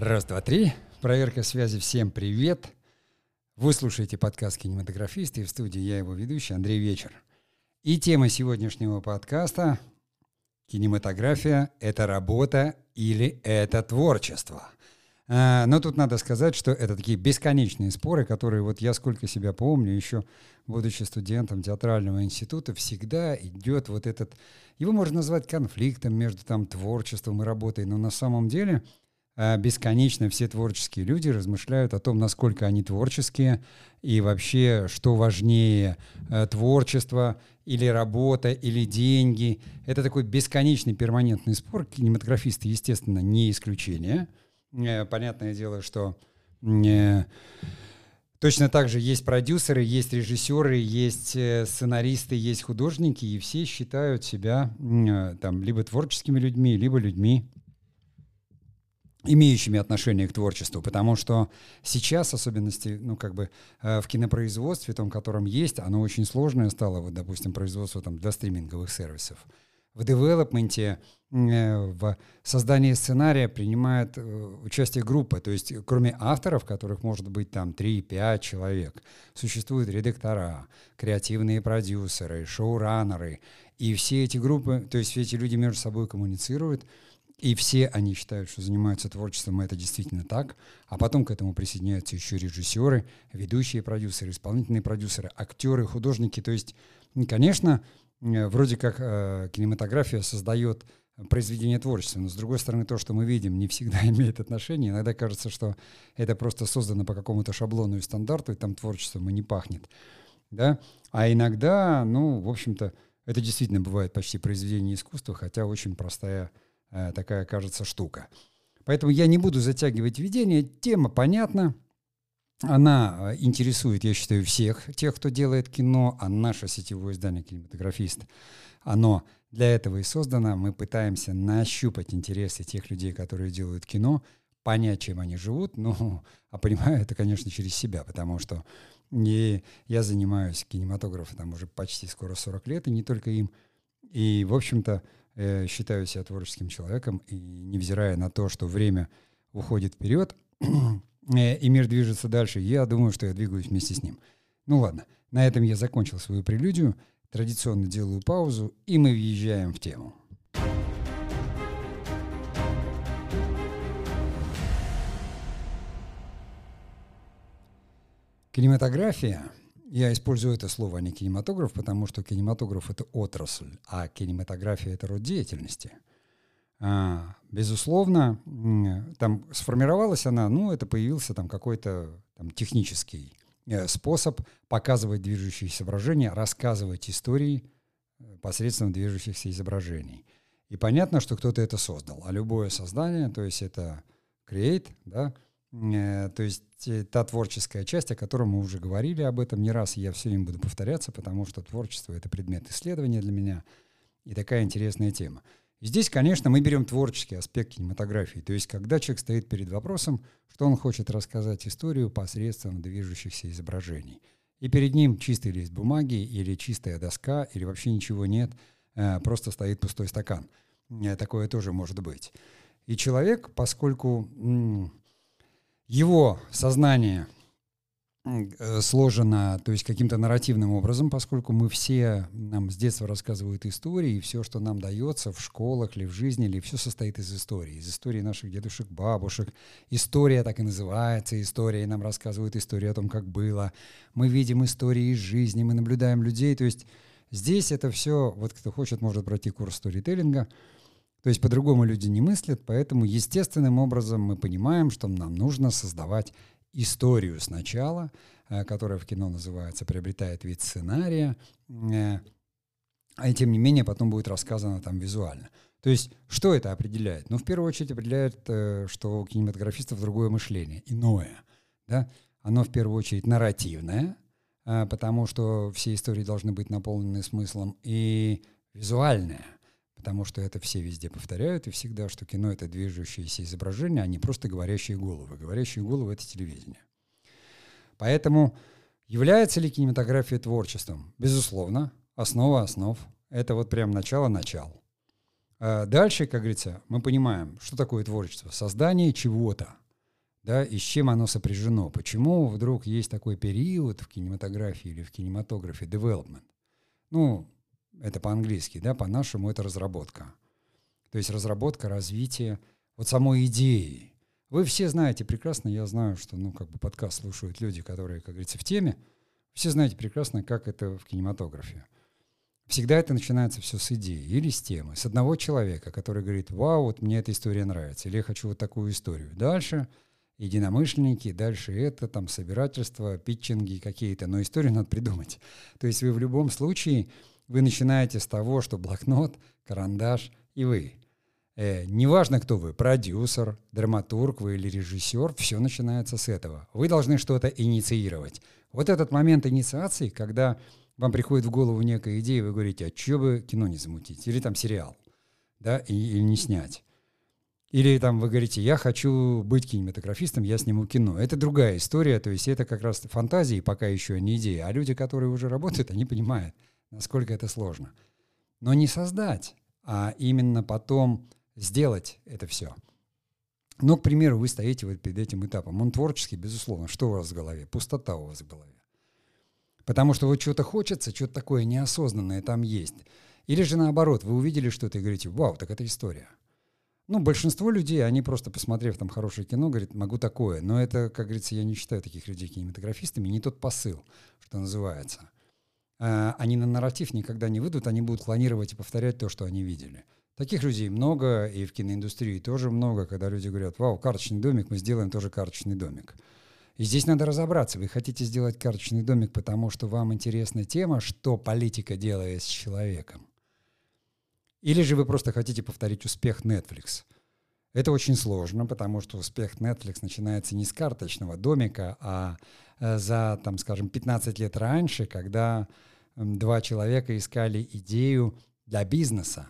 Раз, два, три. Проверка связи. Всем привет. Вы слушаете подкаст «Кинематографист» и в студии я его ведущий Андрей Вечер. И тема сегодняшнего подкаста «Кинематография – это работа или это творчество?» а, но тут надо сказать, что это такие бесконечные споры, которые вот я сколько себя помню, еще будучи студентом театрального института, всегда идет вот этот, его можно назвать конфликтом между там творчеством и работой, но на самом деле – бесконечно все творческие люди размышляют о том, насколько они творческие и вообще, что важнее, э, творчество или работа, или деньги. Это такой бесконечный перманентный спор. Кинематографисты, естественно, не исключение. Э, понятное дело, что э, точно так же есть продюсеры, есть режиссеры, есть сценаристы, есть художники, и все считают себя там либо творческими людьми, либо людьми имеющими отношение к творчеству, потому что сейчас особенности, ну, как бы э, в кинопроизводстве, том, котором есть, оно очень сложное стало, вот, допустим, производство там для стриминговых сервисов. В девелопменте, э, в создании сценария принимает э, участие группа, то есть кроме авторов, которых может быть там 3-5 человек, существуют редактора, креативные продюсеры, шоураннеры, и все эти группы, то есть все эти люди между собой коммуницируют, и все они считают, что занимаются творчеством, и это действительно так. А потом к этому присоединяются еще режиссеры, ведущие продюсеры, исполнительные продюсеры, актеры, художники. То есть, конечно, э, вроде как э, кинематография создает произведение творчества, но с другой стороны, то, что мы видим, не всегда имеет отношение. Иногда кажется, что это просто создано по какому-то шаблону и стандарту, и там творчеством и не пахнет. Да? А иногда, ну, в общем-то, это действительно бывает почти произведение искусства, хотя очень простая такая, кажется, штука. Поэтому я не буду затягивать введение. Тема понятна. Она э, интересует, я считаю, всех тех, кто делает кино, а наше сетевое издание «Кинематографист», оно для этого и создано. Мы пытаемся нащупать интересы тех людей, которые делают кино, понять, чем они живут, ну, а понимаю это, конечно, через себя, потому что и я занимаюсь кинематографом там уже почти скоро 40 лет, и не только им. И, в общем-то, э, считаю себя творческим человеком, и невзирая на то, что время уходит вперед, э, и мир движется дальше, я думаю, что я двигаюсь вместе с ним. Ну ладно, на этом я закончил свою прелюдию, традиционно делаю паузу, и мы въезжаем в тему. Кинематография я использую это слово, а не кинематограф, потому что кинематограф — это отрасль, а кинематография — это род деятельности. А, безусловно, там сформировалась она, ну, это появился там какой-то там, технический э, способ показывать движущиеся изображения, рассказывать истории э, посредством движущихся изображений. И понятно, что кто-то это создал. А любое создание, то есть это create, да, то есть э, та творческая часть, о которой мы уже говорили об этом не раз, и я все время буду повторяться, потому что творчество — это предмет исследования для меня и такая интересная тема. Здесь, конечно, мы берем творческий аспект кинематографии, то есть когда человек стоит перед вопросом, что он хочет рассказать историю посредством движущихся изображений. И перед ним чистый лист бумаги или чистая доска, или вообще ничего нет, э, просто стоит пустой стакан. Такое тоже может быть. И человек, поскольку его сознание э, сложено, то есть каким-то нарративным образом, поскольку мы все, нам с детства рассказывают истории, и все, что нам дается в школах или в жизни, или все состоит из истории, из истории наших дедушек, бабушек. История так и называется, история, и нам рассказывают историю о том, как было. Мы видим истории из жизни, мы наблюдаем людей, то есть здесь это все, вот кто хочет, может пройти курс сторителлинга, то есть по-другому люди не мыслят, поэтому естественным образом мы понимаем, что нам нужно создавать историю сначала, э, которая в кино называется «приобретает вид сценария», э, а тем не менее потом будет рассказано там визуально. То есть что это определяет? Ну, в первую очередь определяет, э, что у кинематографистов другое мышление, иное. Да? Оно в первую очередь нарративное, потому что все истории должны быть наполнены смыслом, и визуальное – потому что это все везде повторяют, и всегда, что кино — это движущиеся изображения, а не просто говорящие головы. Говорящие головы — это телевидение. Поэтому является ли кинематография творчеством? Безусловно, основа основ. Это вот прям начало-начал. А дальше, как говорится, мы понимаем, что такое творчество. Создание чего-то. да, и с чем оно сопряжено. Почему вдруг есть такой период в кинематографии или в кинематографе development? Ну, это по-английски, да, по-нашему это разработка. То есть разработка, развитие вот самой идеи. Вы все знаете прекрасно, я знаю, что, ну, как бы подкаст слушают люди, которые, как говорится, в теме. Все знаете прекрасно, как это в кинематографе. Всегда это начинается все с идеи или с темы, с одного человека, который говорит, вау, вот мне эта история нравится, или я хочу вот такую историю. Дальше единомышленники, дальше это, там, собирательство, питчинги какие-то, но историю надо придумать. То есть вы в любом случае, вы начинаете с того, что блокнот, карандаш и вы. Э, неважно, кто вы, продюсер, драматург вы или режиссер, все начинается с этого. Вы должны что-то инициировать. Вот этот момент инициации, когда вам приходит в голову некая идея, вы говорите, а что бы кино не замутить? Или там сериал, да, и, или не снять. Или там вы говорите, я хочу быть кинематографистом, я сниму кино. Это другая история, то есть это как раз фантазии, пока еще не идея. А люди, которые уже работают, они понимают, насколько это сложно. Но не создать, а именно потом сделать это все. Ну, к примеру, вы стоите вот перед этим этапом. Он творческий, безусловно. Что у вас в голове? Пустота у вас в голове. Потому что вот что-то хочется, что-то такое неосознанное там есть. Или же наоборот, вы увидели что-то и говорите, вау, так это история. Ну, большинство людей, они просто, посмотрев там хорошее кино, говорят, могу такое. Но это, как говорится, я не считаю таких людей кинематографистами, не тот посыл, что называется. А, они на нарратив никогда не выйдут, они будут клонировать и повторять то, что они видели. Таких людей много, и в киноиндустрии тоже много, когда люди говорят, вау, карточный домик, мы сделаем тоже карточный домик. И здесь надо разобраться. Вы хотите сделать карточный домик, потому что вам интересна тема, что политика делает с человеком. Или же вы просто хотите повторить успех Netflix. Это очень сложно, потому что успех Netflix начинается не с карточного домика, а э, за, там, скажем, 15 лет раньше, когда два человека искали идею для бизнеса.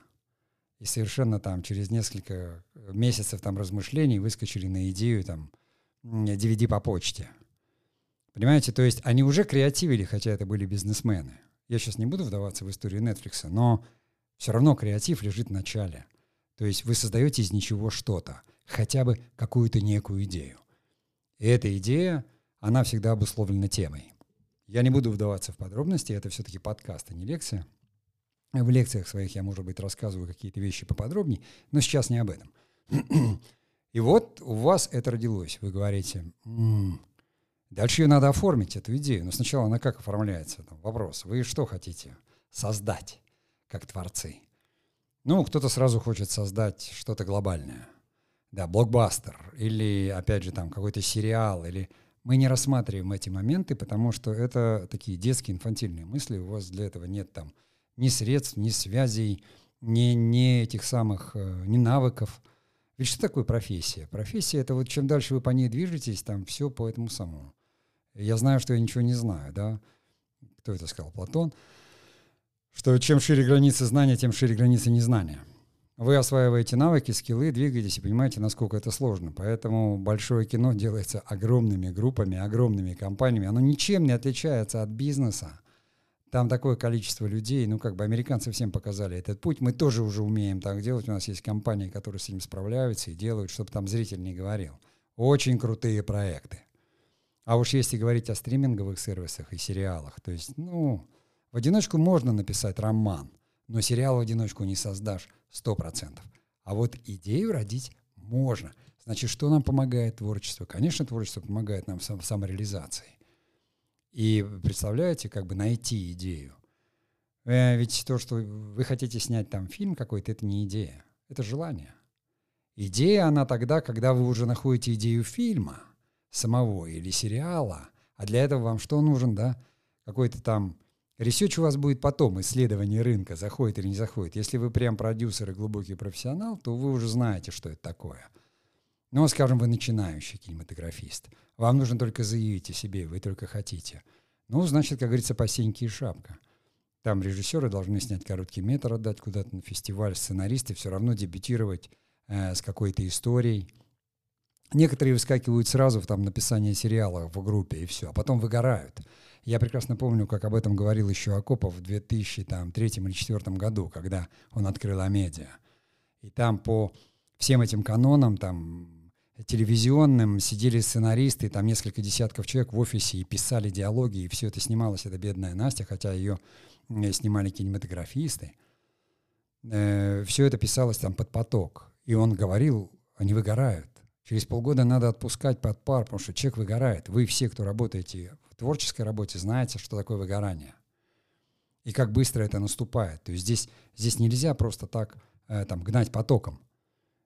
И совершенно там через несколько месяцев там размышлений выскочили на идею там DVD по почте. Понимаете, то есть они уже креативили, хотя это были бизнесмены. Я сейчас не буду вдаваться в историю Netflix, но все равно креатив лежит в начале. То есть вы создаете из ничего что-то, хотя бы какую-то некую идею. И эта идея, она всегда обусловлена темой. Я не буду вдаваться в подробности, это все-таки подкаст, а не лекция. В лекциях своих я, может быть, рассказываю какие-то вещи поподробнее, но сейчас не об этом. И вот у вас это родилось. Вы говорите, м-м, дальше ее надо оформить, эту идею. Но сначала она как оформляется? Там, вопрос. Вы что хотите создать, как творцы? Ну, кто-то сразу хочет создать что-то глобальное. Да, блокбастер. Или, опять же, там какой-то сериал. Или мы не рассматриваем эти моменты, потому что это такие детские, инфантильные мысли. У вас для этого нет там ни средств, ни связей, ни, ни этих самых, э, ни навыков. Ведь что такое профессия? Профессия — это вот чем дальше вы по ней движетесь, там все по этому самому. Я знаю, что я ничего не знаю, да? Кто это сказал? Платон. Что чем шире границы знания, тем шире границы незнания. Вы осваиваете навыки, скиллы, двигаетесь и понимаете, насколько это сложно. Поэтому большое кино делается огромными группами, огромными компаниями. Оно ничем не отличается от бизнеса. Там такое количество людей, ну как бы американцы всем показали этот путь, мы тоже уже умеем так делать, у нас есть компании, которые с этим справляются и делают, чтобы там зритель не говорил. Очень крутые проекты. А уж если говорить о стриминговых сервисах и сериалах, то есть, ну, в одиночку можно написать роман, но сериал в одиночку не создашь 100%. А вот идею родить можно. Значит, что нам помогает творчество? Конечно, творчество помогает нам в самореализации. И представляете, как бы найти идею. Э, ведь то, что вы хотите снять там фильм какой-то, это не идея, это желание. Идея, она тогда, когда вы уже находите идею фильма самого или сериала, а для этого вам что нужен, да? Какой-то там research у вас будет потом, исследование рынка, заходит или не заходит. Если вы прям продюсер и глубокий профессионал, то вы уже знаете, что это такое. Ну, скажем, вы начинающий кинематографист. Вам нужно только заявить о себе, вы только хотите. Ну, значит, как говорится, по и шапка. Там режиссеры должны снять короткий метр, отдать куда-то на фестиваль, сценаристы все равно дебютировать э, с какой-то историей. Некоторые выскакивают сразу в там написание сериала в группе и все, а потом выгорают. Я прекрасно помню, как об этом говорил еще Акопов в 2003 или 2004 году, когда он открыл Амедиа. И там по всем этим канонам, там телевизионным, сидели сценаристы, там несколько десятков человек в офисе и писали диалоги, и все это снималось, это бедная Настя, хотя ее снимали кинематографисты. Э, все это писалось там под поток. И он говорил, они выгорают. Через полгода надо отпускать под пар, потому что человек выгорает. Вы все, кто работаете в творческой работе, знаете, что такое выгорание. И как быстро это наступает. То есть здесь, здесь нельзя просто так э, там, гнать потоком.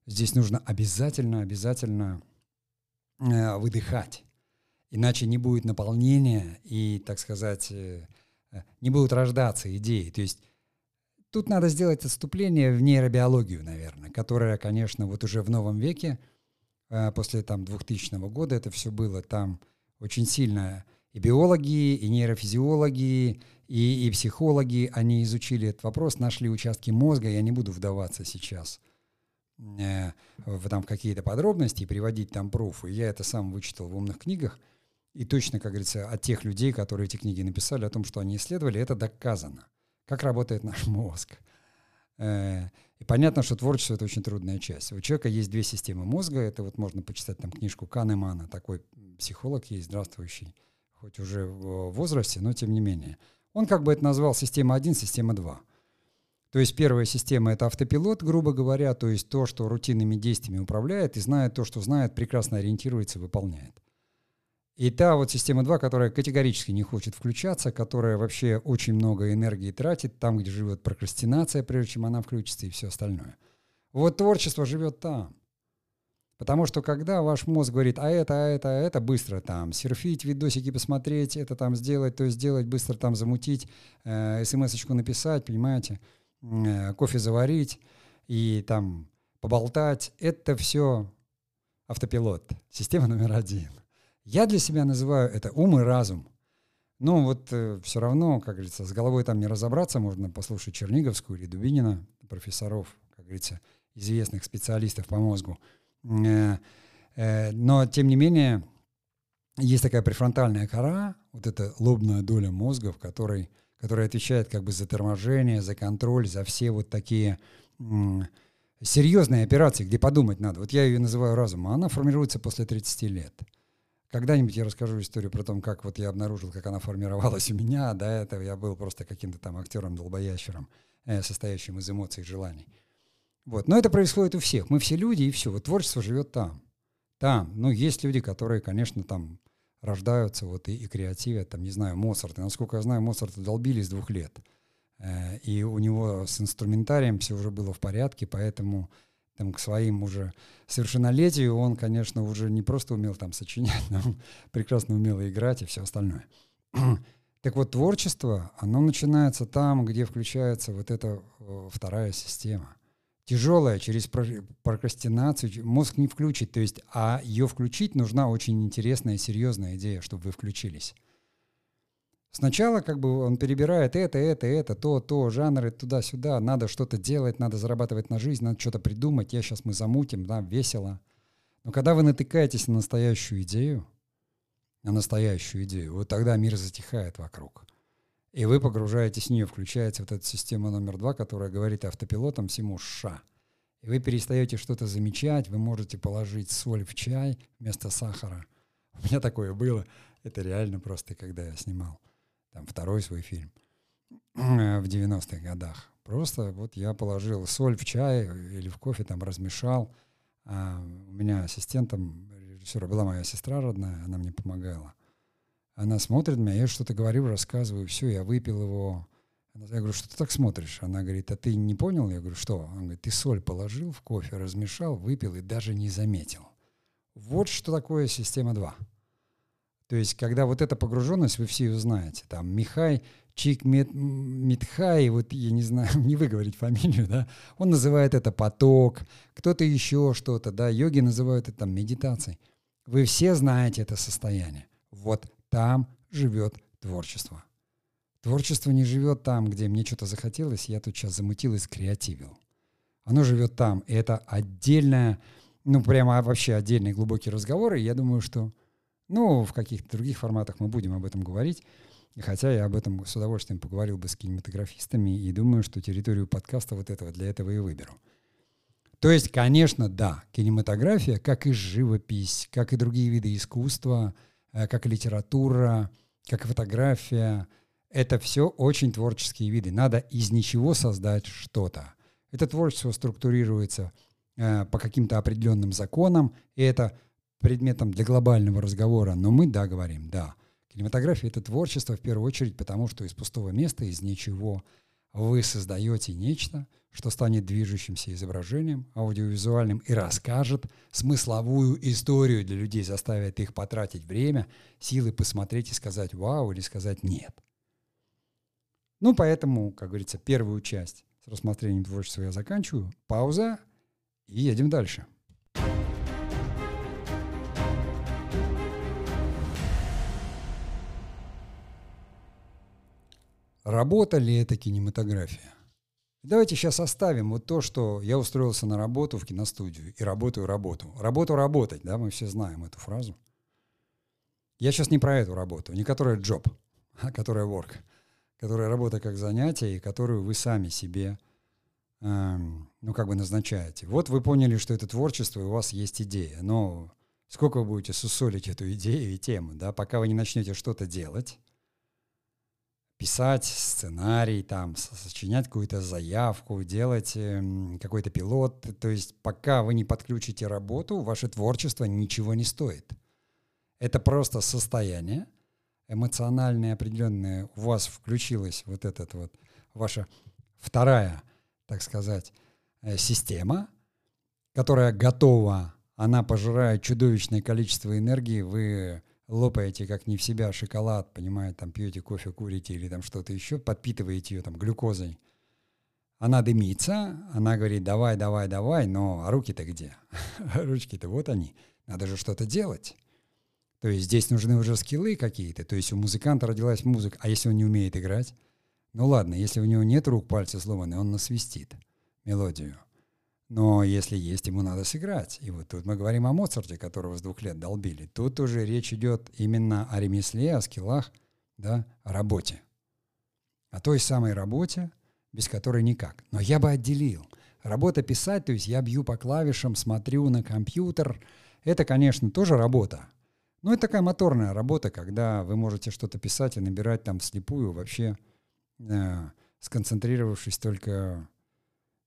Здесь нужно обязательно, обязательно э, выдыхать. Иначе не будет наполнения и, так сказать, э, э, не будут рождаться идеи. То есть тут надо сделать отступление в нейробиологию, наверное, которая, конечно, вот уже в новом веке, после там 2000 года это все было, там очень сильно и биологи, и нейрофизиологи, и, и психологи, они изучили этот вопрос, нашли участки мозга, я не буду вдаваться сейчас э, в там какие-то подробности и приводить там пруфы. Я это сам вычитал в умных книгах, и точно, как говорится, от тех людей, которые эти книги написали, о том, что они исследовали, это доказано. Как работает наш мозг. Э, и понятно, что творчество — это очень трудная часть. У человека есть две системы мозга. Это вот можно почитать там книжку Канемана, такой психолог есть, здравствующий хоть уже в возрасте, но тем не менее. Он как бы это назвал система 1, система 2. То есть первая система — это автопилот, грубо говоря, то есть то, что рутинными действиями управляет и знает то, что знает, прекрасно ориентируется, выполняет. И та вот система 2, которая категорически не хочет включаться, которая вообще очень много энергии тратит там, где живет прокрастинация, прежде чем она включится и все остальное. Вот творчество живет там. Потому что когда ваш мозг говорит, а это, а это, а это, быстро там серфить, видосики посмотреть, это там сделать, то сделать, быстро там замутить, э, смс-очку написать, понимаете, э, кофе заварить и там поболтать, это все автопилот, система номер один. Я для себя называю это ум и разум. Ну вот э, все равно, как говорится, с головой там не разобраться, можно послушать Черниговскую или Дубинина, профессоров, как говорится, известных специалистов по мозгу. Э, э, но, тем не менее, есть такая префронтальная кора, вот эта лобная доля мозга, в которой, которая отвечает как бы за торможение, за контроль, за все вот такие серьезные операции, где подумать надо. Вот я ее называю разумом, а она формируется после 30 лет. Когда-нибудь я расскажу историю про то, как вот я обнаружил, как она формировалась у меня. До этого я был просто каким-то там актером-долбоящером, э, состоящим из эмоций и желаний. Вот. Но это происходит у всех. Мы все люди, и все. Вот творчество живет там. Там. Ну, есть люди, которые, конечно, там рождаются вот и, и креативят, там, не знаю, Моцарт. И, насколько я знаю, Моцарта долбили с двух лет. Э, и у него с инструментарием все уже было в порядке, поэтому там, к своим уже совершеннолетию он, конечно, уже не просто умел там сочинять, но он прекрасно умел играть и все остальное. Так вот, творчество, оно начинается там, где включается вот эта вторая система – тяжелая через прокрастинацию мозг не включит. То есть, а ее включить нужна очень интересная, серьезная идея, чтобы вы включились. Сначала как бы он перебирает это, это, это, то, то, жанры туда-сюда, надо что-то делать, надо зарабатывать на жизнь, надо что-то придумать, я сейчас мы замутим, да, весело. Но когда вы натыкаетесь на настоящую идею, на настоящую идею, вот тогда мир затихает вокруг. И вы погружаетесь в нее, включается вот эта система номер два, которая говорит автопилотом всему «ша». И вы перестаете что-то замечать, вы можете положить соль в чай вместо сахара. У меня такое было. Это реально просто, когда я снимал там второй свой фильм в 90-х годах. Просто вот я положил соль в чай или в кофе, там размешал. А у меня ассистентом режиссера была моя сестра родная, она мне помогала. Она смотрит меня, я что-то говорю, рассказываю, все, я выпил его. я говорю, что ты так смотришь? Она говорит, а ты не понял? Я говорю, что? Она говорит, ты соль положил в кофе, размешал, выпил и даже не заметил. Вот что такое система 2. То есть, когда вот эта погруженность, вы все ее знаете, там Михай Чик Мит, Митхай, вот я не знаю, не выговорить фамилию, да, он называет это поток, кто-то еще что-то, да, йоги называют это там медитацией. Вы все знаете это состояние. Вот там живет творчество. Творчество не живет там, где мне что-то захотелось, я тут сейчас замутил и скреативил. Оно живет там. И это отдельная, ну, прямо вообще отдельный глубокий разговор. И я думаю, что, ну, в каких-то других форматах мы будем об этом говорить. Хотя я об этом с удовольствием поговорил бы с кинематографистами, и думаю, что территорию подкаста вот этого для этого и выберу. То есть, конечно, да, кинематография, как и живопись, как и другие виды искусства, э, как и литература, как и фотография, это все очень творческие виды. Надо из ничего создать что-то. Это творчество структурируется э, по каким-то определенным законам, и это предметом для глобального разговора. Но мы, да, говорим, да, кинематография — это творчество в первую очередь, потому что из пустого места, из ничего вы создаете нечто, что станет движущимся изображением, аудиовизуальным и расскажет смысловую историю для людей, заставит их потратить время, силы посмотреть и сказать «вау» или сказать «нет». Ну, поэтому, как говорится, первую часть с рассмотрением творчества я заканчиваю. Пауза и едем дальше. Работа ли это кинематография? Давайте сейчас оставим вот то, что я устроился на работу в киностудию и работаю работу. Работу работать, да, мы все знаем эту фразу. Я сейчас не про эту работу, не которая job, а которая work, которая работа как занятие и которую вы сами себе, эм, ну, как бы назначаете. Вот вы поняли, что это творчество, и у вас есть идея, но сколько вы будете сусолить эту идею и тему, да, пока вы не начнете что-то делать, писать сценарий, там, сочинять какую-то заявку, делать э, какой-то пилот. То есть пока вы не подключите работу, ваше творчество ничего не стоит. Это просто состояние эмоциональное определенное. У вас включилась вот этот вот ваша вторая, так сказать, э, система, которая готова, она пожирает чудовищное количество энергии, вы лопаете как не в себя шоколад, понимаете, там пьете кофе, курите или там что-то еще, подпитываете ее там глюкозой. Она дымится, она говорит, давай, давай, давай, но а руки-то где? Ручки-то вот они, надо же что-то делать. То есть здесь нужны уже скиллы какие-то, то есть у музыканта родилась музыка, а если он не умеет играть? Ну ладно, если у него нет рук, пальцы сломаны, он насвистит мелодию. Но если есть, ему надо сыграть. И вот тут мы говорим о Моцарте, которого с двух лет долбили. Тут уже речь идет именно о ремесле, о скиллах, да, о работе. О той самой работе, без которой никак. Но я бы отделил. Работа писать, то есть я бью по клавишам, смотрю на компьютер. Это, конечно, тоже работа. Но это такая моторная работа, когда вы можете что-то писать и набирать там вслепую, вообще э, сконцентрировавшись только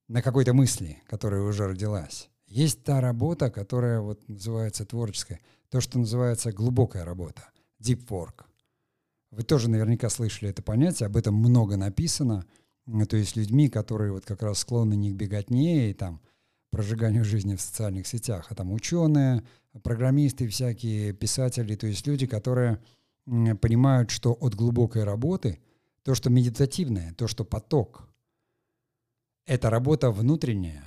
на какой-то мысли, которая уже родилась. Есть та работа, которая вот называется творческая, то, что называется глубокая работа, deep work. Вы тоже наверняка слышали это понятие, об этом много написано. То есть людьми, которые вот как раз склонны не к беготне и там прожиганию жизни в социальных сетях, а там ученые, программисты всякие, писатели, то есть люди, которые понимают, что от глубокой работы, то, что медитативное, то, что поток, это работа внутренняя.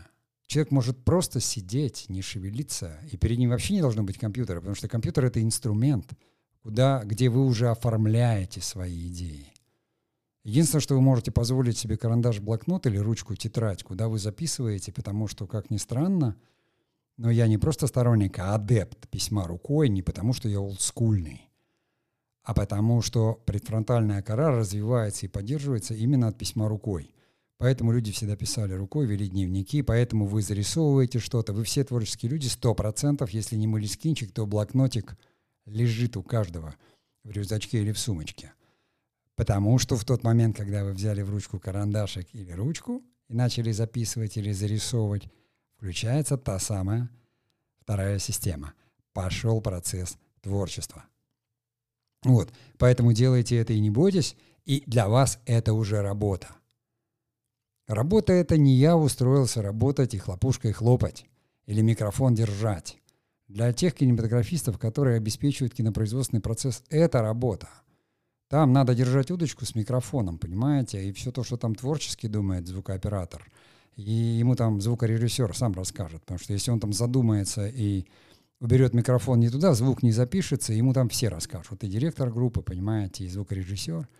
Человек может просто сидеть, не шевелиться, и перед ним вообще не должно быть компьютера, потому что компьютер — это инструмент, куда, где вы уже оформляете свои идеи. Единственное, что вы можете позволить себе карандаш, блокнот или ручку, тетрадь, куда вы записываете, потому что, как ни странно, но я не просто сторонник, а адепт письма рукой, не потому что я олдскульный, а потому что предфронтальная кора развивается и поддерживается именно от письма рукой. Поэтому люди всегда писали рукой, вели дневники, поэтому вы зарисовываете что-то. Вы все творческие люди, сто процентов, если не молескинчик, то блокнотик лежит у каждого в рюкзачке или в сумочке. Потому что в тот момент, когда вы взяли в ручку карандашик или ручку и начали записывать или зарисовывать, включается та самая вторая система. Пошел процесс творчества. Вот, поэтому делайте это и не бойтесь, и для вас это уже работа. Работа это не я устроился работать и хлопушкой хлопать или микрофон держать. Для тех кинематографистов, которые обеспечивают кинопроизводственный процесс, это работа. Там надо держать удочку с микрофоном, понимаете, и все то, что там творчески думает звукооператор, и ему там звукорежиссер сам расскажет, потому что если он там задумается и уберет микрофон не туда, звук не запишется, ему там все расскажут. И директор группы, понимаете, и звукорежиссер –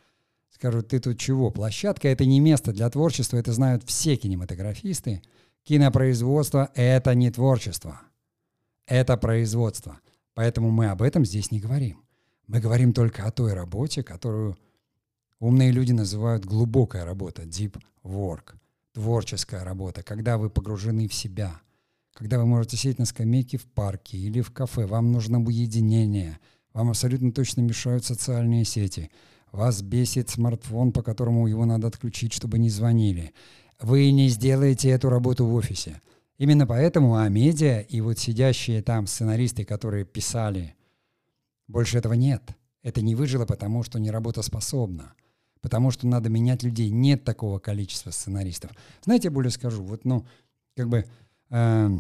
Скажут, ты тут чего? Площадка — это не место для творчества, это знают все кинематографисты. Кинопроизводство — это не творчество. Это производство. Поэтому мы об этом здесь не говорим. Мы говорим только о той работе, которую умные люди называют глубокая работа, deep work, творческая работа, когда вы погружены в себя, когда вы можете сидеть на скамейке в парке или в кафе, вам нужно уединение, вам абсолютно точно мешают социальные сети, вас бесит смартфон, по которому его надо отключить, чтобы не звонили. Вы не сделаете эту работу в офисе. Именно поэтому Амедиа и вот сидящие там сценаристы, которые писали, больше этого нет. Это не выжило, потому что не работоспособно. Потому что надо менять людей. Нет такого количества сценаристов. Знаете, я более скажу. Вот, ну, как бы э,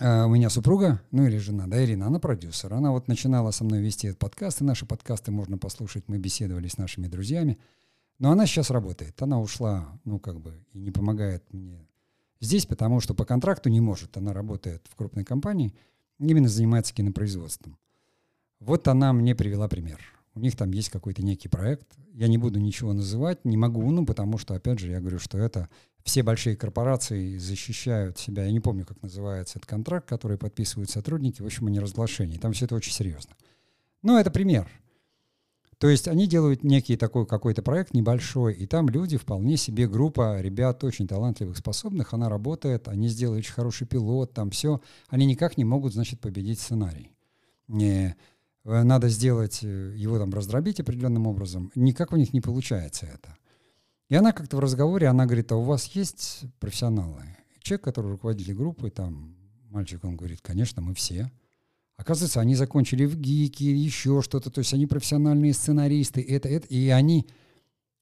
у меня супруга, ну или жена, да, Ирина, она продюсер. Она вот начинала со мной вести этот подкаст, и наши подкасты можно послушать. Мы беседовали с нашими друзьями. Но она сейчас работает. Она ушла, ну, как бы, и не помогает мне здесь, потому что по контракту не может. Она работает в крупной компании, именно занимается кинопроизводством. Вот она мне привела пример. У них там есть какой-то некий проект. Я не буду ничего называть, не могу, ну, потому что, опять же, я говорю, что это все большие корпорации защищают себя. Я не помню, как называется этот контракт, который подписывают сотрудники. В общем, они разглашение. Там все это очень серьезно. Но это пример. То есть они делают некий такой какой-то проект небольшой, и там люди, вполне себе группа ребят очень талантливых, способных, она работает, они сделали очень хороший пилот, там все. Они никак не могут, значит, победить сценарий. Не, надо сделать, э, его там раздробить определенным образом. Никак у них не получается это. И она как-то в разговоре, она говорит, а у вас есть профессионалы? Человек, который руководитель группы, там, мальчик, он говорит, конечно, мы все. Оказывается, они закончили в ГИКе, еще что-то. То есть они профессиональные сценаристы, это, это. И они,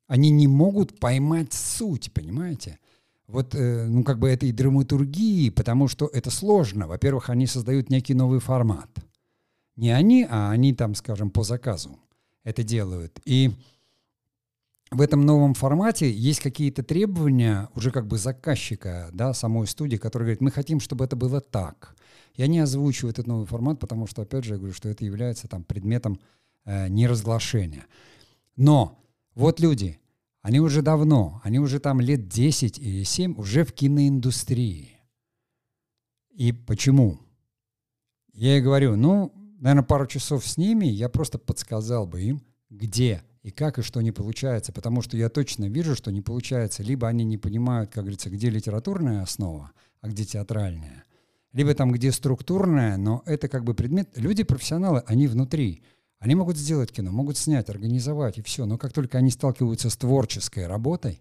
они не могут поймать суть, понимаете? Вот, э, ну, как бы этой драматургии, потому что это сложно. Во-первых, они создают некий новый формат. Не они, а они там, скажем, по заказу это делают. И в этом новом формате есть какие-то требования уже как бы заказчика, да, самой студии, который говорит, мы хотим, чтобы это было так. Я не озвучиваю этот новый формат, потому что, опять же, я говорю, что это является там предметом э, неразглашения. Но вот люди, они уже давно, они уже там лет 10 или 7 уже в киноиндустрии. И почему? Я и говорю, ну, наверное, пару часов с ними, я просто подсказал бы им, где и как и что не получается, потому что я точно вижу, что не получается. Либо они не понимают, как говорится, где литературная основа, а где театральная, либо там, где структурная, но это как бы предмет. Люди профессионалы, они внутри. Они могут сделать кино, могут снять, организовать и все. Но как только они сталкиваются с творческой работой,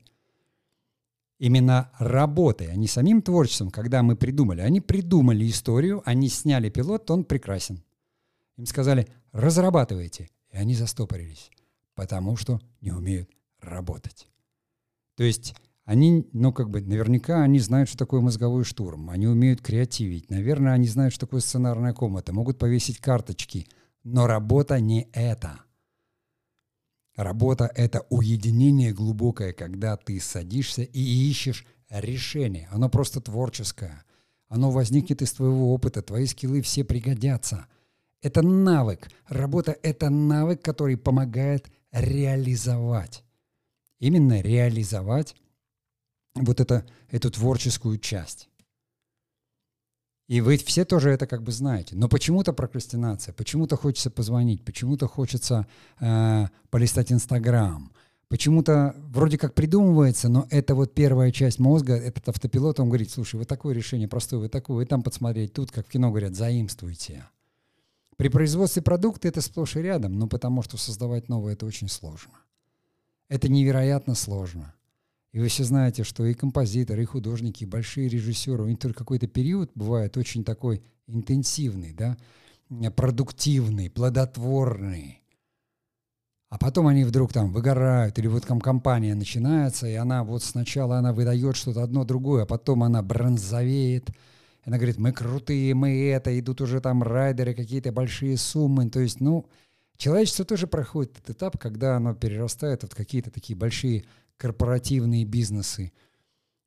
именно работой, а не самим творчеством, когда мы придумали. Они придумали историю, они сняли пилот, он прекрасен. Им сказали, разрабатывайте. И они застопорились, потому что не умеют работать. То есть они, ну, как бы, наверняка они знают, что такое мозговой штурм, они умеют креативить, наверное, они знают, что такое сценарная комната, могут повесить карточки, но работа не это. Работа — это уединение глубокое, когда ты садишься и ищешь решение. Оно просто творческое. Оно возникнет из твоего опыта, твои скиллы все пригодятся. Это навык. Работа — это навык, который помогает реализовать. Именно реализовать вот это, эту творческую часть. И вы все тоже это как бы знаете. Но почему-то прокрастинация, почему-то хочется позвонить, почему-то хочется э, полистать Инстаграм, почему-то вроде как придумывается, но это вот первая часть мозга, этот автопилот, он говорит, слушай, вы такое решение простое, вы такое, вы там подсмотреть, тут, как в кино говорят, заимствуйте. При производстве продукта это сплошь и рядом, но потому что создавать новое это очень сложно. Это невероятно сложно. И вы все знаете, что и композиторы, и художники, и большие режиссеры, у них только какой-то период бывает очень такой интенсивный, да, продуктивный, плодотворный. А потом они вдруг там выгорают, или вот там компания начинается, и она вот сначала она выдает что-то одно другое, а потом она бронзовеет. Она говорит, мы крутые, мы это, идут уже там райдеры, какие-то большие суммы. То есть, ну, человечество тоже проходит этот этап, когда оно перерастает в какие-то такие большие корпоративные бизнесы,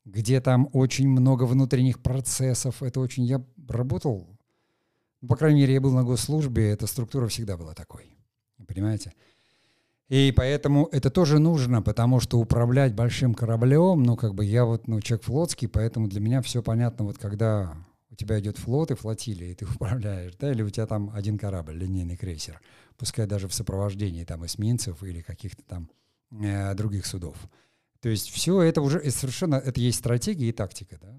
где там очень много внутренних процессов. Это очень... Я работал, ну, по крайней мере, я был на госслужбе, эта структура всегда была такой. Понимаете? И поэтому это тоже нужно, потому что управлять большим кораблем, ну, как бы я вот, ну, человек флотский, поэтому для меня все понятно, вот когда тебя идет флот и флотилия, и ты управляешь, да, или у тебя там один корабль, линейный крейсер, пускай даже в сопровождении там эсминцев или каких-то там э, других судов. То есть все это уже совершенно, это есть стратегия и тактика, да.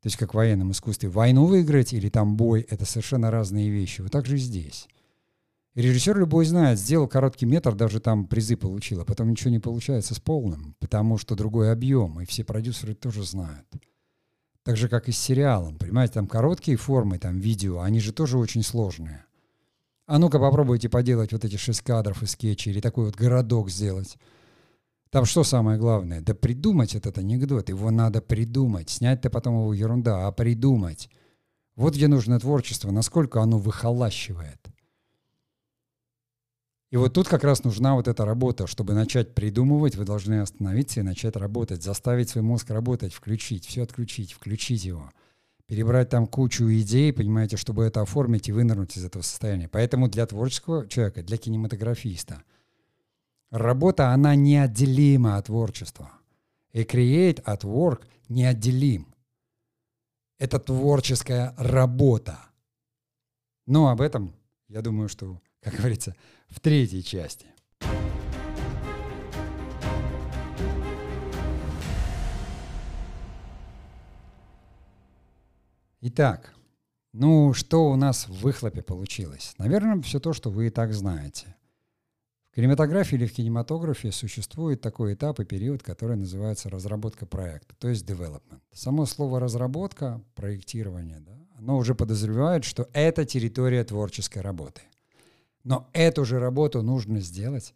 То есть как в военном искусстве. Войну выиграть или там бой — это совершенно разные вещи. Вот так же и здесь. И режиссер любой знает, сделал короткий метр, даже там призы получил, а потом ничего не получается с полным, потому что другой объем, и все продюсеры тоже знают. Так же, как и с сериалом. Понимаете, там короткие формы, там видео, они же тоже очень сложные. А ну-ка попробуйте поделать вот эти шесть кадров и скетчи, или такой вот городок сделать. Там что самое главное? Да придумать этот анекдот. Его надо придумать. Снять-то потом его ерунда, а придумать. Вот где нужно творчество, насколько оно выхолащивает. И вот тут как раз нужна вот эта работа. Чтобы начать придумывать, вы должны остановиться и начать работать, заставить свой мозг работать, включить, все отключить, включить его. Перебрать там кучу идей, понимаете, чтобы это оформить и вынырнуть из этого состояния. Поэтому для творческого человека, для кинематографиста, работа, она неотделима от творчества. И create от work неотделим. Это творческая работа. Но об этом, я думаю, что как говорится, в третьей части. Итак, ну что у нас в выхлопе получилось? Наверное, все то, что вы и так знаете. В кинематографии или в кинематографе существует такой этап и период, который называется разработка проекта, то есть development. Само слово разработка, проектирование, да, оно уже подозревает, что это территория творческой работы. Но эту же работу нужно сделать.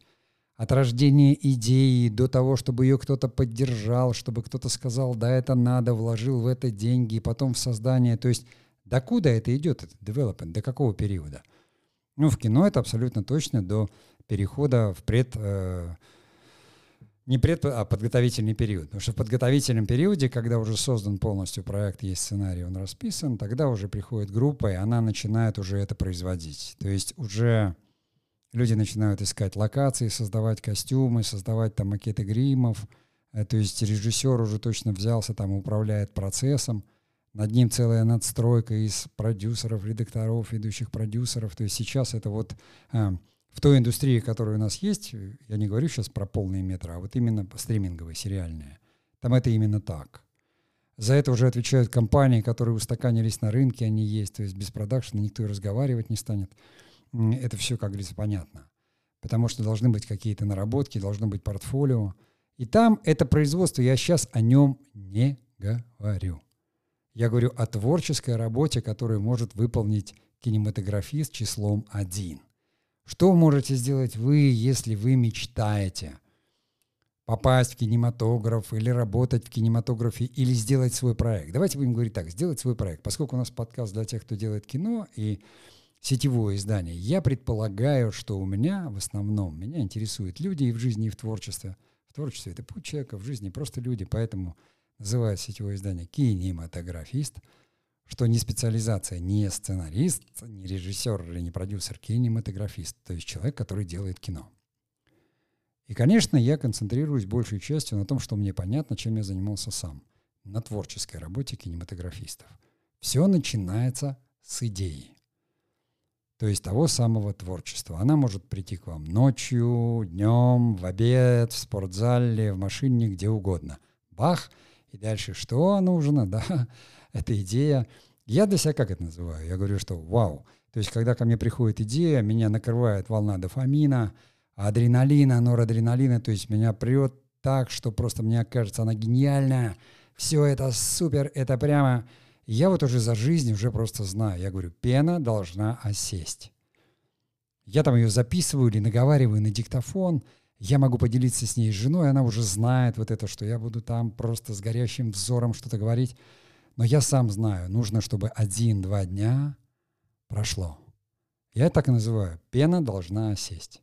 От рождения идеи до того, чтобы ее кто-то поддержал, чтобы кто-то сказал, да, это надо, вложил в это деньги, и потом в создание. То есть докуда это идет, этот development, до какого периода? Ну, в кино это абсолютно точно до перехода в пред... Э, не пред, а подготовительный период. Потому что в подготовительном периоде, когда уже создан полностью проект, есть сценарий, он расписан, тогда уже приходит группа, и она начинает уже это производить. То есть уже люди начинают искать локации, создавать костюмы, создавать там макеты гримов. Э, то есть режиссер уже точно взялся, там управляет процессом. Над ним целая надстройка из продюсеров, редакторов, ведущих продюсеров. То есть сейчас это вот э, в той индустрии, которая у нас есть, я не говорю сейчас про полные метры, а вот именно стриминговые, сериальные, там это именно так. За это уже отвечают компании, которые устаканились на рынке, они есть, то есть без продакшена никто и разговаривать не станет. Это все, как говорится, понятно. Потому что должны быть какие-то наработки, должно быть портфолио. И там это производство, я сейчас о нем не говорю. Я говорю о творческой работе, которую может выполнить кинематографист числом один. Что можете сделать вы, если вы мечтаете попасть в кинематограф или работать в кинематографе или сделать свой проект? Давайте будем говорить так, сделать свой проект. Поскольку у нас подкаст для тех, кто делает кино и сетевое издание, я предполагаю, что у меня в основном, меня интересуют люди и в жизни, и в творчестве. В творчестве это путь человека, в жизни просто люди, поэтому называют сетевое издание кинематографист – что не специализация, не сценарист, не режиссер или не продюсер, кинематографист, то есть человек, который делает кино. И, конечно, я концентрируюсь большей частью на том, что мне понятно, чем я занимался сам, на творческой работе кинематографистов. Все начинается с идеи. То есть того самого творчества. Она может прийти к вам ночью, днем, в обед, в спортзале, в машине, где угодно. Бах! И дальше что нужно, да? Эта идея. Я для себя как это называю? Я говорю, что вау. То есть, когда ко мне приходит идея, меня накрывает волна дофамина, адреналина, норадреналина, то есть меня прет так, что просто мне кажется, она гениальная, все это супер, это прямо... Я вот уже за жизнь уже просто знаю. Я говорю, пена должна осесть. Я там ее записываю или наговариваю на диктофон, я могу поделиться с ней с женой, она уже знает вот это, что я буду там просто с горящим взором что-то говорить. Но я сам знаю, нужно, чтобы один-два дня прошло. Я так и называю. Пена должна осесть.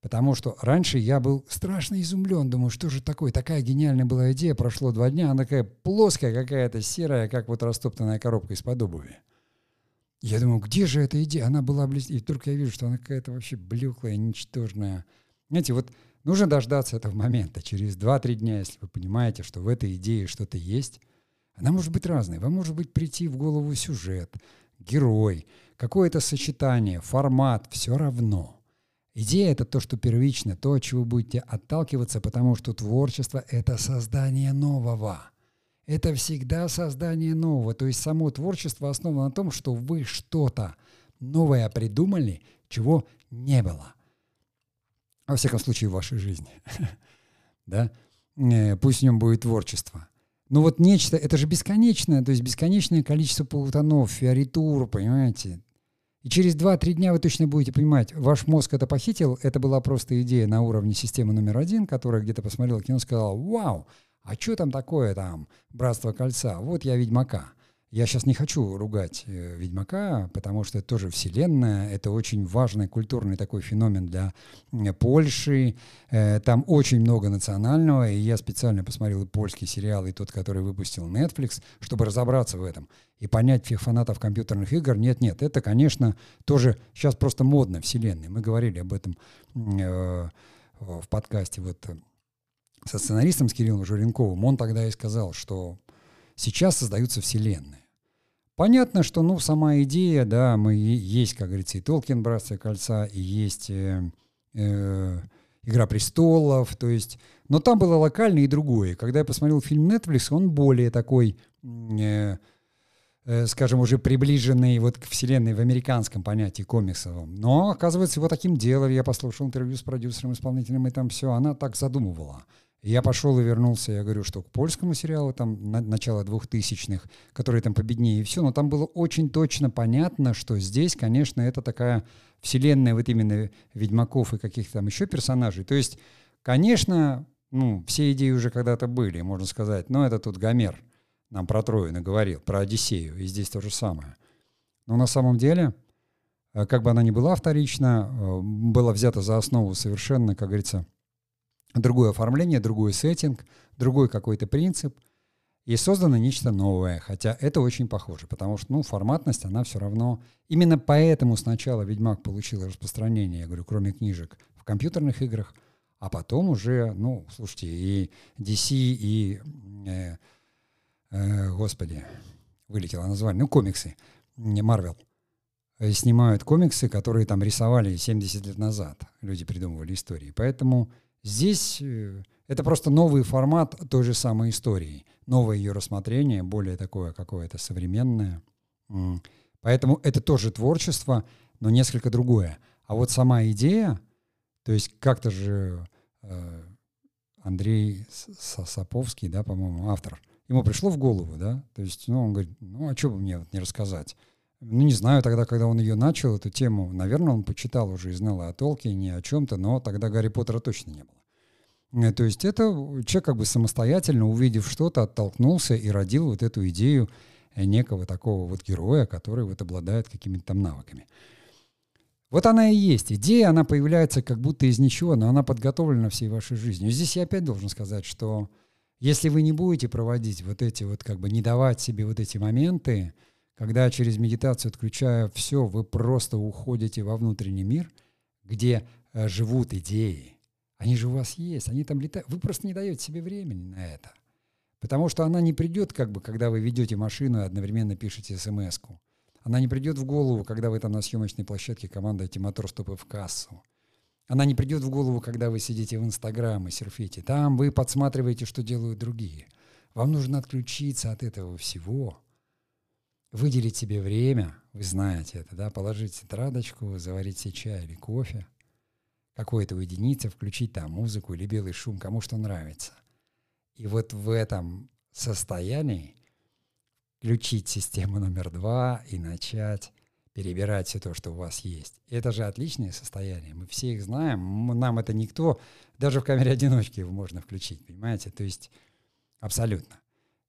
Потому что раньше я был страшно изумлен. Думаю, что же такое? Такая гениальная была идея. Прошло два дня. Она такая плоская какая-то, серая, как вот растоптанная коробка из-под обуви. Я думаю, где же эта идея? Она была блестящая. И только я вижу, что она какая-то вообще блеклая, ничтожная. Знаете, вот нужно дождаться этого момента. Через 2-3 дня, если вы понимаете, что в этой идее что-то есть, она может быть разной. Вам может быть прийти в голову сюжет, герой, какое-то сочетание, формат, все равно. Идея — это то, что первично, то, от чего вы будете отталкиваться, потому что творчество — это создание нового. это всегда создание нового. То есть само творчество основано на том, что вы что-то новое придумали, чего не было. Во всяком случае, в вашей жизни. да? Э, пусть в нем будет творчество. Но вот нечто, это же бесконечное, то есть бесконечное количество полутонов, фиоритур, понимаете? И через 2-3 дня вы точно будете понимать, ваш мозг это похитил, это была просто идея на уровне системы номер один, которая где-то посмотрела кино и сказала, вау, а что там такое там, Братство Кольца, вот я Ведьмака. Я сейчас не хочу ругать э, Ведьмака, потому что это тоже вселенная, это очень важный культурный такой феномен для Польши. Э, там очень много национального, и я специально посмотрел польский сериал, и тот, который выпустил Netflix, чтобы разобраться в этом и понять всех фанатов компьютерных игр. Нет, нет, это, конечно, тоже сейчас просто модно вселенной. Мы говорили об этом э, в подкасте вот со сценаристом с Кириллом Журенковым. Он тогда и сказал, что сейчас создаются вселенные. Понятно, что, ну, сама идея, да, мы есть, как говорится, и Толкин «Братство кольца», и есть э, э, «Игра престолов», то есть, но там было локальное и другое. Когда я посмотрел фильм Netflix, он более такой, э, э, скажем, уже приближенный вот к вселенной в американском понятии комиксовом. Но, оказывается, его таким делали. Я послушал интервью с продюсером, исполнителем, и там все, она так задумывала. Я пошел и вернулся, я говорю, что к польскому сериалу, там, на, начало двухтысячных, который там победнее и все, но там было очень точно понятно, что здесь, конечно, это такая вселенная вот именно Ведьмаков и каких-то там еще персонажей. То есть, конечно, ну, все идеи уже когда-то были, можно сказать, но это тут Гомер нам про Трою наговорил, про Одиссею, и здесь то же самое. Но на самом деле, э, как бы она ни была вторична, э, была взята за основу совершенно, как говорится, другое оформление, другой сеттинг, другой какой-то принцип, и создано нечто новое, хотя это очень похоже, потому что, ну, форматность, она все равно... Именно поэтому сначала «Ведьмак» получил распространение, я говорю, кроме книжек, в компьютерных играх, а потом уже, ну, слушайте, и DC, и, э, э, господи, вылетело название, ну, комиксы, не Марвел, э, снимают комиксы, которые там рисовали 70 лет назад, люди придумывали истории. Поэтому Здесь э, это просто новый формат той же самой истории, новое ее рассмотрение, более такое какое-то современное. Поэтому это тоже творчество, но несколько другое. А вот сама идея, то есть как-то же э, Андрей Сосоповский, да, по-моему, автор, ему пришло в голову, да, то есть, ну, он говорит, ну, а что бы мне вот не рассказать? Ну, не знаю, тогда, когда он ее начал, эту тему, наверное, он почитал уже и знал о Толкине, о чем-то, но тогда Гарри Поттера точно не было. Э, то есть это человек как бы самостоятельно, увидев что-то, оттолкнулся и родил вот эту идею э, некого такого вот героя, который вот обладает какими-то там навыками. Вот она и есть. Идея, она появляется как будто из ничего, но она подготовлена всей вашей жизнью. Здесь я опять должен сказать, что если вы не будете проводить вот эти вот, как бы не давать себе вот эти моменты, когда через медитацию, отключая все, вы просто уходите во внутренний мир, где э, живут идеи. Они же у вас есть, они там летают. Вы просто не даете себе времени на это. Потому что она не придет, как бы, когда вы ведете машину и одновременно пишете смс -ку. Она не придет в голову, когда вы там на съемочной площадке командаете мотор стопы в кассу. Она не придет в голову, когда вы сидите в Инстаграм и серфите. Там вы подсматриваете, что делают другие. Вам нужно отключиться от этого всего – выделить себе время, вы знаете это, да, положить тетрадочку, заварить себе чай или кофе, какое-то уединиться, включить там музыку или белый шум, кому что нравится. И вот в этом состоянии включить систему номер два и начать перебирать все то, что у вас есть. Это же отличное состояние. Мы все их знаем. Нам это никто, даже в камере одиночки его можно включить, понимаете? То есть абсолютно.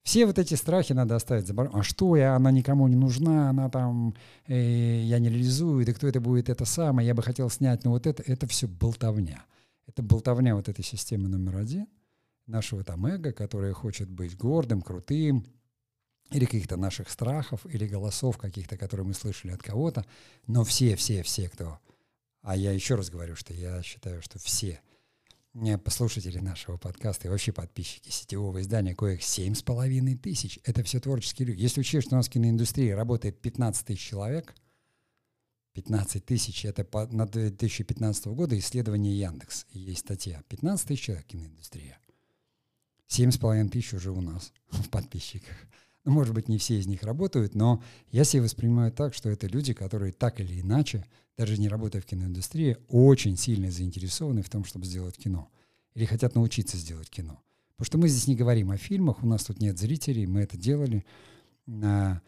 Все вот эти страхи надо оставить за А что я, она никому не нужна, она там, э, я не реализую, да кто это будет, это самое, я бы хотел снять, но вот это, это все болтовня. Это болтовня вот этой системы номер один, нашего там эго, которое хочет быть гордым, крутым, или каких-то наших страхов, или голосов каких-то, которые мы слышали от кого-то. Но все, все, все, кто... А я еще раз говорю, что я считаю, что все — послушатели нашего подкаста и вообще подписчики сетевого издания, коих семь с половиной тысяч. Это все творческие люди. Если учесть, что у нас в киноиндустрии работает 15 тысяч человек, 15 тысяч, это по, на 2015 года исследование Яндекс. Есть статья. 15 тысяч человек киноиндустрия. семь с половиной тысяч уже у нас в подписчиках. Ну, может быть, не все из них работают, но я себе воспринимаю так, что это люди, которые так или иначе, даже не работая в киноиндустрии, очень сильно заинтересованы в том, чтобы сделать кино. Или хотят научиться сделать кино. Потому что мы здесь не говорим о фильмах, у нас тут нет зрителей, мы это делали на,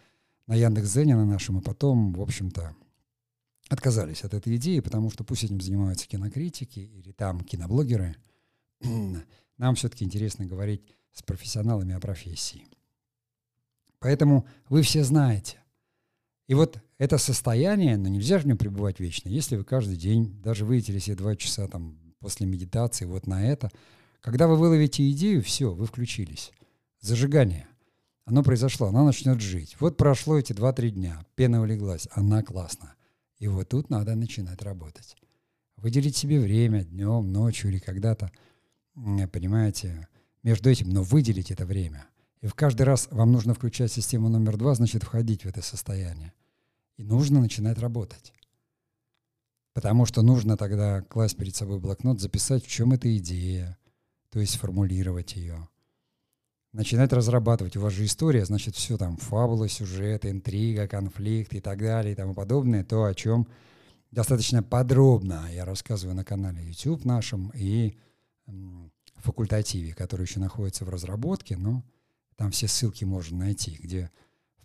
на Яндекс.Зене на нашем, и потом, в общем-то, отказались от этой идеи, потому что пусть этим занимаются кинокритики или там киноблогеры. Нам все-таки интересно говорить с профессионалами о профессии. Поэтому вы все знаете. И вот это состояние, ну нельзя же в нем пребывать вечно. Если вы каждый день, даже выйдете себе два часа там после медитации вот на это, когда вы выловите идею, все, вы включились. Зажигание. Оно произошло, оно начнет жить. Вот прошло эти два-три дня, пена улеглась, она классная. И вот тут надо начинать работать. Выделить себе время днем, ночью или когда-то, понимаете, между этим, но выделить это время – и в каждый раз вам нужно включать систему номер два, значит, входить в это состояние. И нужно начинать работать. Потому что нужно тогда класть перед собой блокнот, записать, в чем эта идея, то есть формулировать ее. Начинать разрабатывать. У вас же история, значит, все там, фабула, сюжет, интрига, конфликт и так далее и тому подобное. То, о чем достаточно подробно я рассказываю на канале YouTube нашем и факультативе, который еще находится в разработке, но там все ссылки можно найти, где,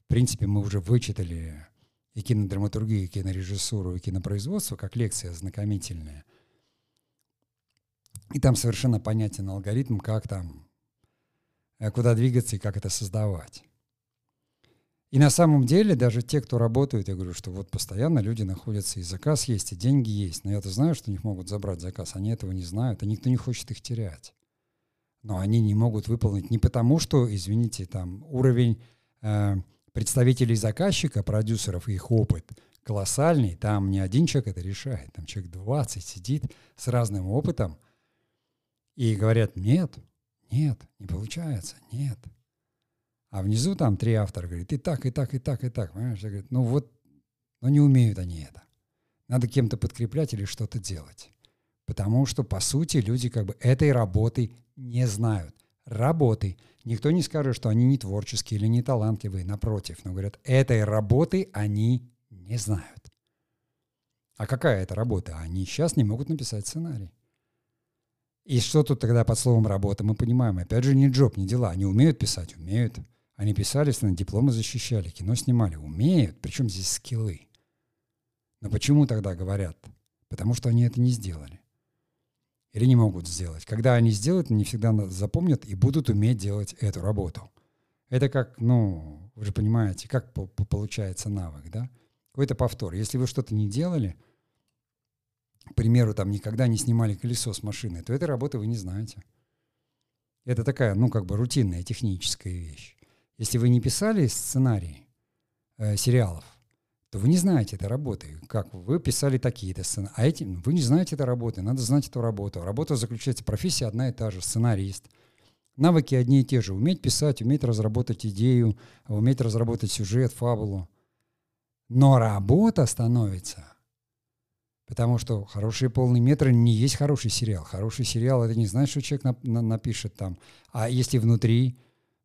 в принципе, мы уже вычитали и кинодраматургию, и кинорежиссуру, и кинопроизводство, как лекция знакомительная. И там совершенно понятен алгоритм, как там, э, куда двигаться и как это создавать. И на самом деле даже те, кто работают, я говорю, что вот постоянно люди находятся, и заказ есть, и деньги есть. Но я-то знаю, что у них могут забрать заказ, они этого не знают, и никто не хочет их терять но они не могут выполнить не потому, что, извините, там уровень э, представителей заказчика, продюсеров их опыт колоссальный, там не один человек это решает, там человек 20 сидит с разным опытом и говорят, нет, нет, не получается, нет. А внизу там три автора говорят, и так, и так, и так, и так. Понимаешь? Я говорю, ну вот, но не умеют они это. Надо кем-то подкреплять или что-то делать. Потому что, по сути, люди как бы этой работой не знают. Работы. Никто не скажет, что они не творческие или не талантливые, напротив. Но говорят, этой работы они не знают. А какая это работа? Они сейчас не могут написать сценарий. И что тут тогда под словом «работа» мы понимаем? Опять же, не джоб, не дела. Они умеют писать? Умеют. Они писали, на дипломы защищали, кино снимали. Умеют. Причем здесь скиллы. Но почему тогда говорят? Потому что они это не сделали или не могут сделать. Когда они сделают, они всегда запомнят и будут уметь делать эту работу. Это как, ну, вы же понимаете, как по -по получается навык, да? Какой-то повтор. Если вы что-то не делали, к примеру, там никогда не снимали колесо с машины, то этой работы вы не знаете. Это такая, ну, как бы рутинная техническая вещь. Если вы не писали сценарий э, сериалов, то вы не знаете этой работы. Как вы писали такие-то сцены, а эти, вы не знаете этой работы, надо знать эту работу. Работа заключается, профессия одна и та же, сценарист. Навыки одни и те же. Уметь писать, уметь разработать идею, уметь разработать сюжет, фабулу. Но работа становится. Потому что хорошие полные метры не есть хороший сериал. Хороший сериал это не значит, что человек на, на, напишет там. А если внутри,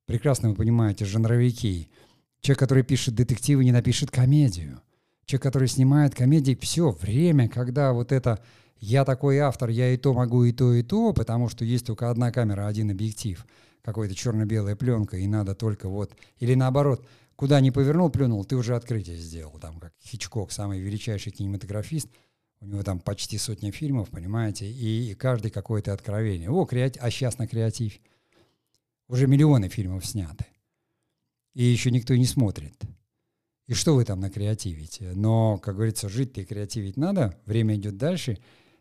прекрасно вы понимаете, жанровики – Человек, который пишет детективы, не напишет комедию. Человек, который снимает комедии, все, время, когда вот это «я такой автор, я и то могу, и то, и то», потому что есть только одна камера, один объектив, какой-то черно-белая пленка, и надо только вот... Или наоборот, куда ни повернул, плюнул, ты уже открытие сделал. Там как Хичкок, самый величайший кинематографист, у него там почти сотня фильмов, понимаете, и каждый какое-то откровение. О, креатив, а сейчас на креатив. Уже миллионы фильмов сняты и еще никто не смотрит. И что вы там накреативите? Но, как говорится, жить-то и креативить надо, время идет дальше,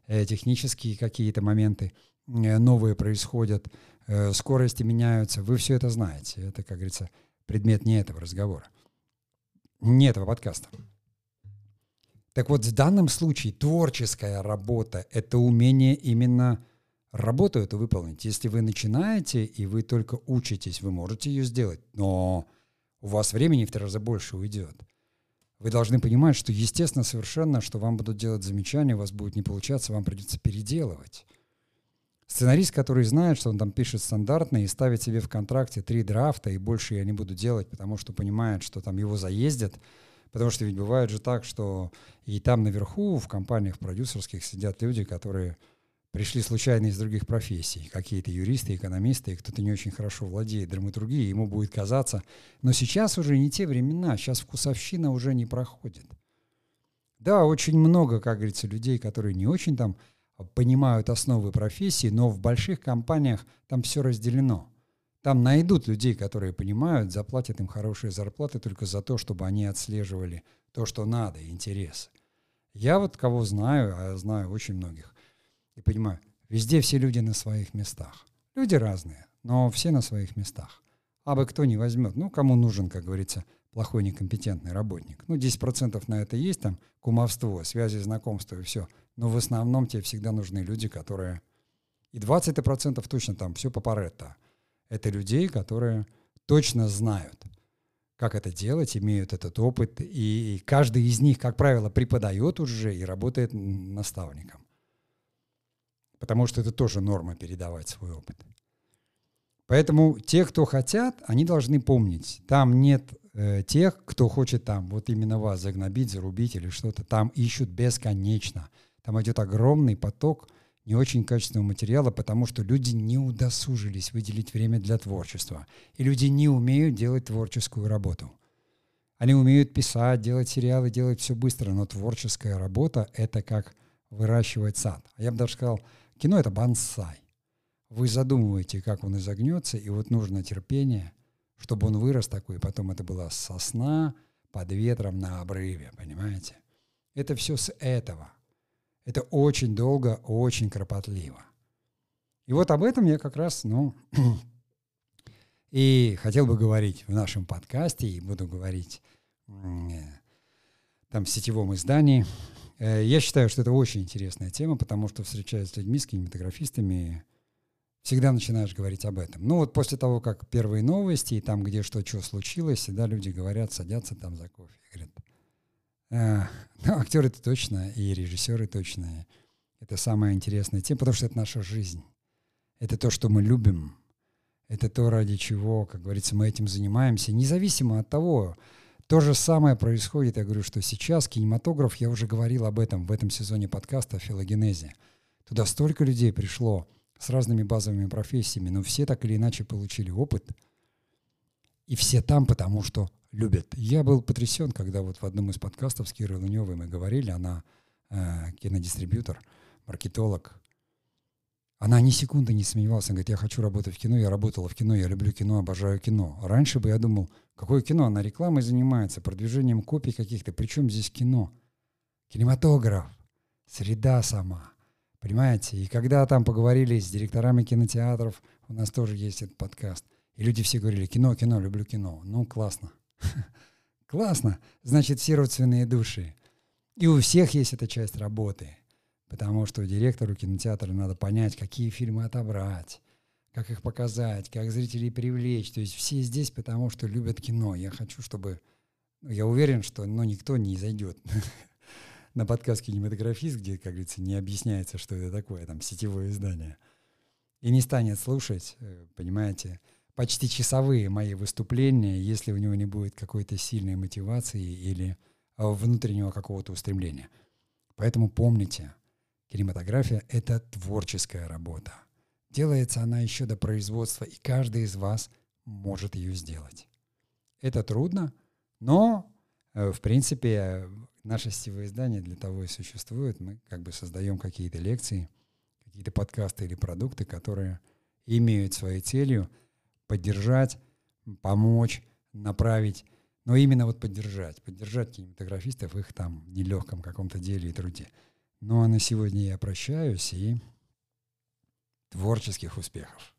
э, технические какие-то моменты э, новые происходят, э, скорости меняются, вы все это знаете. Это, как говорится, предмет не этого разговора, не этого подкаста. Так вот, в данном случае творческая работа — это умение именно работу эту выполнить. Если вы начинаете, и вы только учитесь, вы можете ее сделать, но у вас времени в три раза больше уйдет. Вы должны понимать, что естественно совершенно, что вам будут делать замечания, у вас будет не получаться, вам придется переделывать. Сценарист, который знает, что он там пишет стандартно и ставит себе в контракте три драфта, и больше я не буду делать, потому что понимает, что там его заездят, потому что ведь бывает же так, что и там наверху в компаниях продюсерских сидят люди, которые пришли случайно из других профессий, какие-то юристы, экономисты, кто-то не очень хорошо владеет драматургией, ему будет казаться. Но сейчас уже не те времена, сейчас вкусовщина уже не проходит. Да, очень много, как говорится, людей, которые не очень там понимают основы профессии, но в больших компаниях там все разделено. Там найдут людей, которые понимают, заплатят им хорошие зарплаты только за то, чтобы они отслеживали то, что надо, интересы. Я вот кого знаю, а я знаю очень многих, и понимаю, везде все люди на своих местах. Люди разные, но все на своих местах. А бы кто не возьмет, ну, кому нужен, как говорится, плохой некомпетентный работник. Ну, 10% на это есть, там, кумовство, связи, знакомства и все. Но в основном тебе всегда нужны люди, которые... И 20% точно там, все по Паретто. Это людей, которые точно знают, как это делать, имеют этот опыт, и каждый из них, как правило, преподает уже и работает наставником потому что это тоже норма передавать свой опыт. Поэтому те, кто хотят, они должны помнить, там нет э, тех, кто хочет там вот именно вас загнобить, зарубить или что-то. Там ищут бесконечно. Там идет огромный поток не очень качественного материала, потому что люди не удосужились выделить время для творчества. И люди не умеют делать творческую работу. Они умеют писать, делать сериалы, делать все быстро, но творческая работа — это как выращивать сад. А я бы даже сказал — Кино — это бонсай. Вы задумываете, как он изогнется, и вот нужно терпение, чтобы он вырос такой, потом это была сосна под ветром на обрыве, понимаете? Это все с этого. Это очень долго, очень кропотливо. И вот об этом я как раз, ну, и хотел бы говорить в нашем подкасте, и буду говорить э, там в сетевом издании. Э, я считаю, что это очень интересная тема, потому что, встречаясь с людьми, с кинематографистами, всегда начинаешь говорить об этом. Ну вот после того, как первые новости, и там, где что, что случилось, всегда люди говорят, садятся там за кофе. Говорят, а, ну, актеры это точно, и режиссеры точно. Это самая интересная тема, потому что это наша жизнь. Это то, что мы любим. Это то, ради чего, как говорится, мы этим занимаемся, независимо от того, то же самое происходит, я говорю, что сейчас кинематограф, я уже говорил об этом в этом сезоне подкаста о филогенезе. Туда столько людей пришло с разными базовыми профессиями, но все так или иначе получили опыт. И все там, потому что любят. Я был потрясен, когда вот в одном из подкастов с Кирой Луневой мы говорили, она э, кинодистрибьютор, маркетолог, она ни секунды не сомневалась. Она говорит, я хочу работать в кино, я работала в кино, я люблю кино, обожаю кино. Раньше бы я думал, какое кино? Она рекламой занимается, продвижением копий каких-то. Причем здесь кино? Кинематограф, среда сама. Понимаете? И когда там поговорили с директорами кинотеатров, у нас тоже есть этот подкаст, и люди все говорили, кино, кино, люблю кино. Ну, классно. Классно. Значит, все родственные души. И у всех есть эта часть работы – Потому что директору кинотеатра надо понять, какие фильмы отобрать, как их показать, как зрителей привлечь. То есть все здесь, потому что любят кино. Я хочу, чтобы... Ну, я уверен, что ну, никто не зайдет на подкаст «Кинематографист», где, как говорится, не объясняется, что это такое, там, сетевое издание, и не станет слушать, э, понимаете, почти часовые мои выступления, если у него не будет какой-то сильной мотивации или внутреннего какого-то устремления. Поэтому помните, Кинематография — это творческая работа. Делается она еще до производства, и каждый из вас может ее сделать. Это трудно, но, э, в принципе, наше сетевое издание для того и существует. Мы как бы создаем какие-то лекции, какие-то подкасты или продукты, которые имеют своей целью поддержать, помочь, направить, но именно вот поддержать, поддержать кинематографистов в их там нелегком каком-то деле и труде. Ну а на сегодня я прощаюсь и творческих успехов.